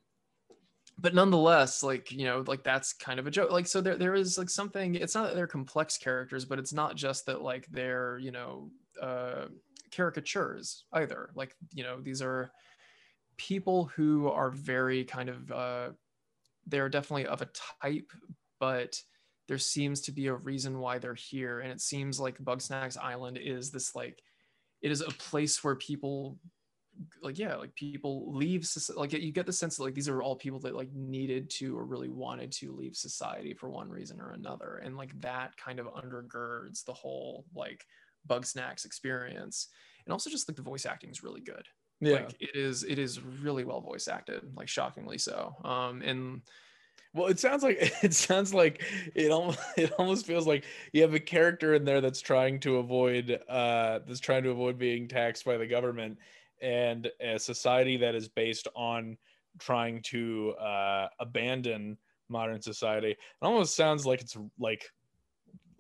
but nonetheless, like you know, like that's kind of a joke. Like so, there there is like something. It's not that they're complex characters, but it's not just that like they're you know uh, caricatures either. Like you know, these are people who are very kind of uh, they're definitely of a type, but there seems to be a reason why they're here and it seems like bugsnax island is this like it is a place where people like yeah like people leave like you get the sense that like these are all people that like needed to or really wanted to leave society for one reason or another and like that kind of undergirds the whole like bugsnax experience. And also just like the voice acting is really good. Yeah. Like it is it is really well voice acted like shockingly so. Um and well, it sounds like it sounds like it almost it almost feels like you have a character in there that's trying to avoid uh that's trying to avoid being taxed by the government and a society that is based on trying to uh abandon modern society. It almost sounds like it's like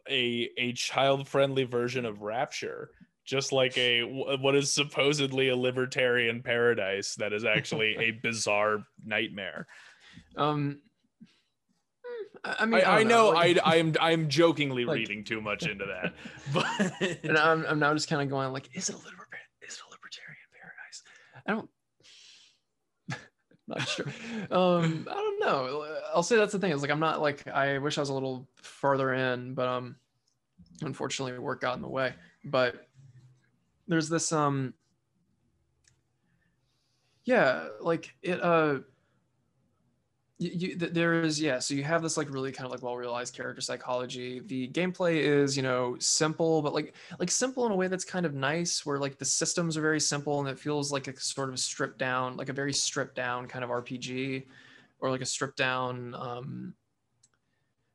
a a child friendly version of Rapture just like a what is supposedly a libertarian paradise that is actually a bizarre nightmare. Um, I mean, I, I know, know. Like, I I'm I'm jokingly like, reading too much into that, but and I'm I'm now just kind of going like, is it a libertarian? Is it a libertarian paradise? I don't. Not sure. Um, I don't know. I'll say that's the thing. Is like I'm not like I wish I was a little farther in, but um, unfortunately work got in the way. But there's this um, yeah, like it uh you, there is yeah so you have this like really kind of like well realized character psychology. The gameplay is you know simple but like like simple in a way that's kind of nice where like the systems are very simple and it feels like a sort of stripped down like a very stripped down kind of rpg or like a stripped down um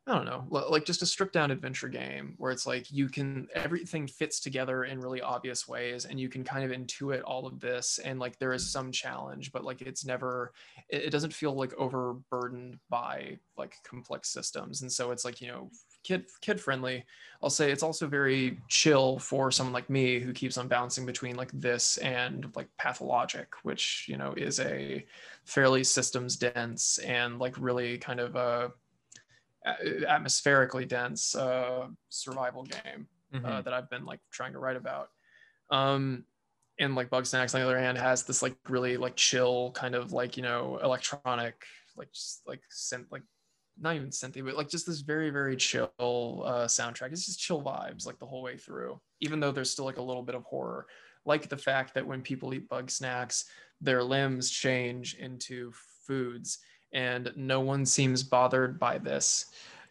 I don't know, like just a stripped down adventure game where it's like you can everything fits together in really obvious ways and you can kind of intuit all of this and like there is some challenge but like it's never it doesn't feel like overburdened by like complex systems. And so it's like you know kid kid friendly i'll say it's also very chill for someone like me who keeps on bouncing between like this and like pathologic which you know is a fairly systems dense and like really kind of a atmospherically dense uh, survival game uh, mm-hmm. uh, that I've been like trying to write about. Um, and like Bugsnax on the other hand has this like really like chill kind of like you know electronic like just like synth like not even synthy but like just this very very chill uh, soundtrack. It's just chill vibes like the whole way through. Even though there's still like a little bit of horror, like the fact that when people eat Bug Snacks, their limbs change into foods and no one seems bothered by this.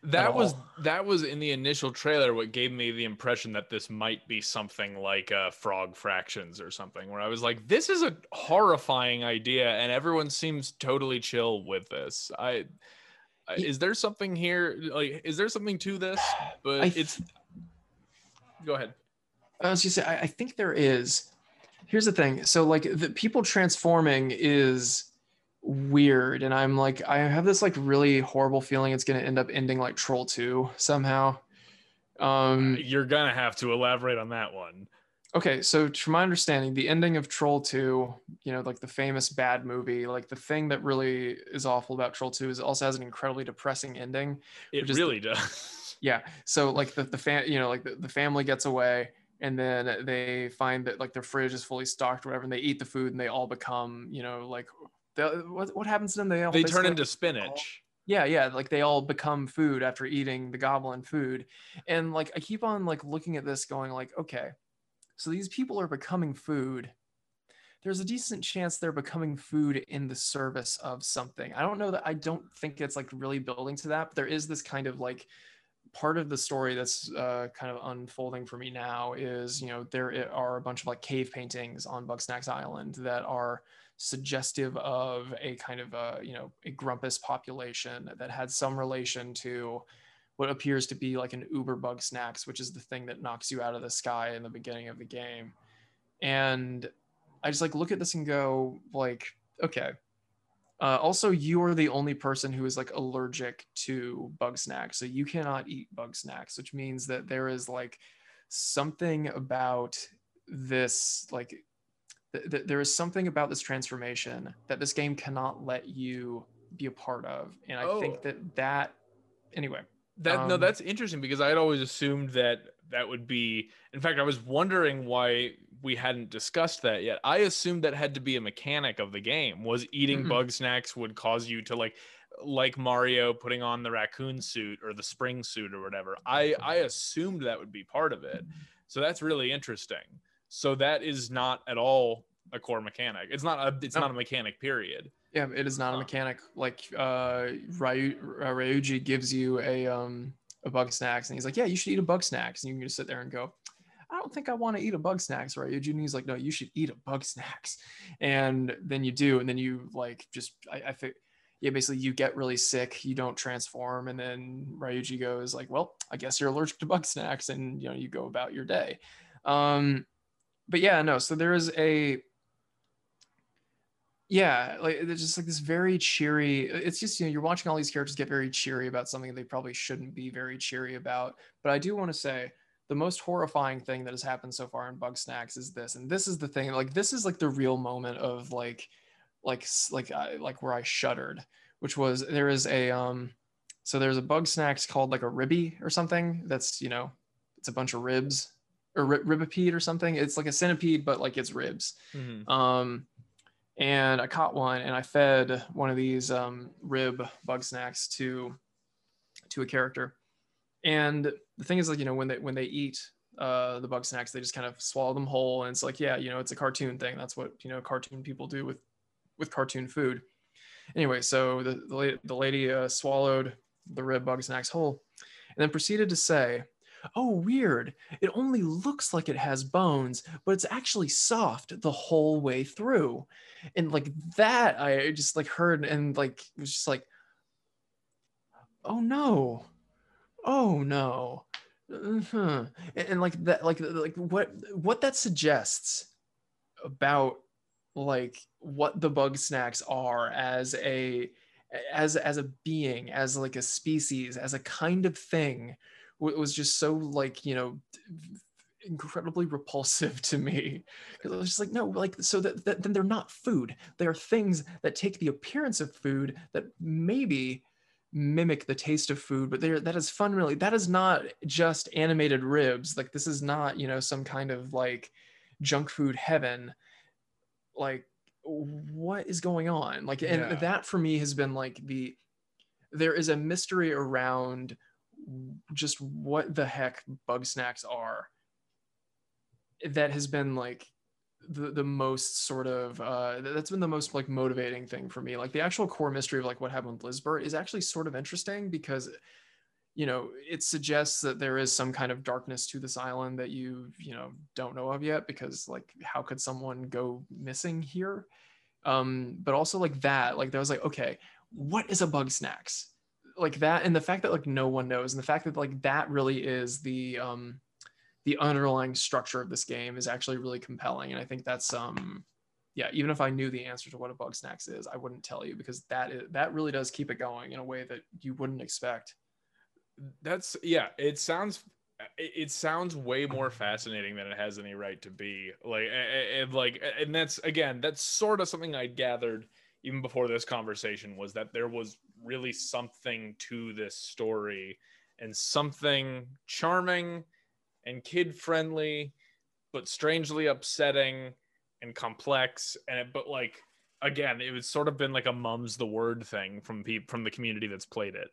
That was that was in the initial trailer what gave me the impression that this might be something like uh, Frog Fractions or something, where I was like, "This is a horrifying idea," and everyone seems totally chill with this. I is there something here? Like, is there something to this? But th- it's. Go ahead. I was just say I, I think there is. Here's the thing. So like the people transforming is weird and i'm like i have this like really horrible feeling it's going to end up ending like troll 2 somehow. Um you're gonna have to elaborate on that one. Okay so from my understanding the ending of troll 2 you know like the famous bad movie like the thing that really is awful about troll 2 is it also has an incredibly depressing ending it really the, does. Yeah so like the, the fan you know like the, the family gets away and then they find that like their fridge is fully stocked or whatever and they eat the food and they all become you know like what, what happens to them? They all they turn into spinach. yeah, yeah, like they all become food after eating the goblin food, and like I keep on like looking at this, going like, okay, so these people are becoming food. There's a decent chance they're becoming food in the service of something. I don't know that I don't think it's like really building to that, but there is this kind of like part of the story that's uh, kind of unfolding for me now is you know there are a bunch of like cave paintings on Bugsnax Island that are suggestive of a kind of a you know a grumpus population that had some relation to what appears to be like an uber bug snacks which is the thing that knocks you out of the sky in the beginning of the game and I just like look at this and go like, okay. Uh, also, you are the only person who is like allergic to bug snacks so you cannot eat bug snacks which means that there is like something about this like th- th- there is something about this transformation that this game cannot let you be a part of, and I Oh. think that that anyway. That no, Um, that's interesting because I had always assumed that that would be. In fact, I was wondering why we hadn't discussed that yet. I assumed that had to be a mechanic of the game. Was eating Mm-mm. bug snacks would cause you to like, like Mario putting on the raccoon suit or the spring suit or whatever. I I assumed that would be part of it. So that's really interesting. So that is not at all a core mechanic. It's not a. It's No. not a mechanic. Period. Yeah, it is not a mechanic. Like uh, Ryu, uh, Ryuji gives you a um a bug snacks, and he's like, "Yeah, you should eat a bug snacks," and you can just sit there and go, "I don't think I want to eat a bug snacks, Ryuji." And he's like, "No, you should eat a bug snacks," and then you do, and then you like just I, I think. Yeah, basically, you get really sick, you don't transform, and then Ryuji goes like, "Well, I guess you're allergic to bug snacks," and you know you go about your day. Um, but yeah, no. So there is a yeah like there's just like this very cheery it's just you know you're watching all these characters get very cheery about something they probably shouldn't be very cheery about but i do want to say the most horrifying thing that has happened so far in Bugsnax is this and this is the thing like this is like the real moment of like like like I, like where i shuddered which was there is a um so there's a bug snacks called like a ribby or something that's you know it's a bunch of ribs or ri- ribipede or something it's like a centipede but like it's ribs Mhm. um, and I caught one and I fed one of these um, rib bug snacks to to a character. And the thing is, like you know, when they when they eat uh, the bug snacks, they just kind of swallow them whole, and it's like, yeah, you know, it's a cartoon thing. That's what you know, cartoon people do with with cartoon food. Anyway, so the the, the lady uh, swallowed the rib bug snacks whole, and then proceeded to say. Oh, weird. It only looks like it has bones, but it's actually soft the whole way through and like that i just like heard and like was just like oh no oh no uh-huh. and, and like that like like what what that suggests about like what the bug snacks are as a as as a being as like a species as a kind of thing wa- was just so like you know incredibly repulsive to me because I was just like, no, like so that, that then they're not food. They are things that take the appearance of food that maybe mimic the taste of food, but they're that is fundamentally that is not just animated ribs. Like this is not, you know, some kind of like junk food heaven. Like what is going on? Like and Yeah. that for me has been like the there is a mystery around just what the heck bug snacks are that has been like the, the most sort of uh that's been the most like motivating thing for me. Like the actual core mystery of like what happened with Lizbert is actually sort of interesting because you know it suggests that there is some kind of darkness to this island that you you know don't know of yet because like how could someone go missing here? Um but also like that like that was like okay what is a bug snacks like that and the fact that like no one knows and the fact that like that really is the um the underlying structure of this game is actually really compelling and i think that's um yeah even if i knew the answer to what a bug snacks is i wouldn't tell you because that is that really does keep it going in a way that you wouldn't expect. That's yeah it sounds it sounds way more fascinating than it has any right to be like and like and that's again that's sort of something i gathered even before this conversation was that there was really something to this story and something charming and kid friendly but strangely upsetting and complex. And it, but like again it was sort of been like a mum's the word thing from people from the community that's played it.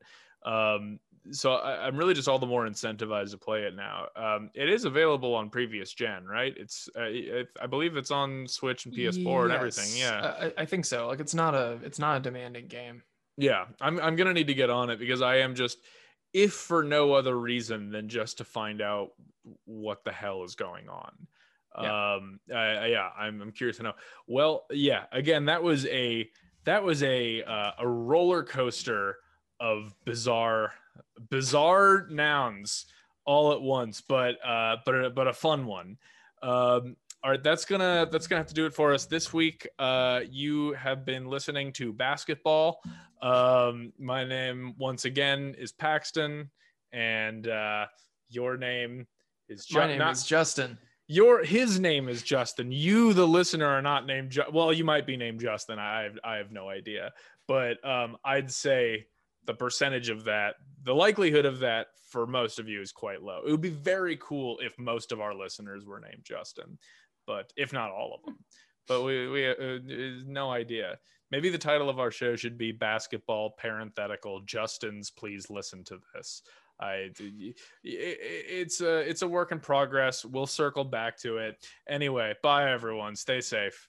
Um so I, i'm really just all the more incentivized to play it now. Um it is available on previous gen right? It's uh, it, i believe it's on switch and ps4 and everything yeah. I, I think so. Like it's not a it's not a demanding game yeah i'm, I'm gonna need to get on it because i am just if for no other reason than just to find out what the hell is going on. Um uh, yeah I'm, I'm curious to know. Well yeah again that was a that was a uh, a roller coaster of bizarre bizarre nouns all at once but uh but a, but a fun one. Um All right, that's gonna that's gonna have to do it for us this week. Uh, you have been listening to basketball. Um, my name once again is Paxton, and uh, your name is Ju- My name not- is Justin. your his name is Justin. You, the listener, are not named. Ju- well, you might be named Justin. I have, I have no idea, but um, I'd say the percentage of that, the likelihood of that for most of you is quite low. It would be very cool if most of our listeners were named Justin, but if not all of them. But we we uh, no idea. Maybe the title of our show should be basketball parenthetical Justin's. Please listen to this. I it- it's a it's a work in progress. We'll circle back to it. Anyway, bye everyone. Stay safe.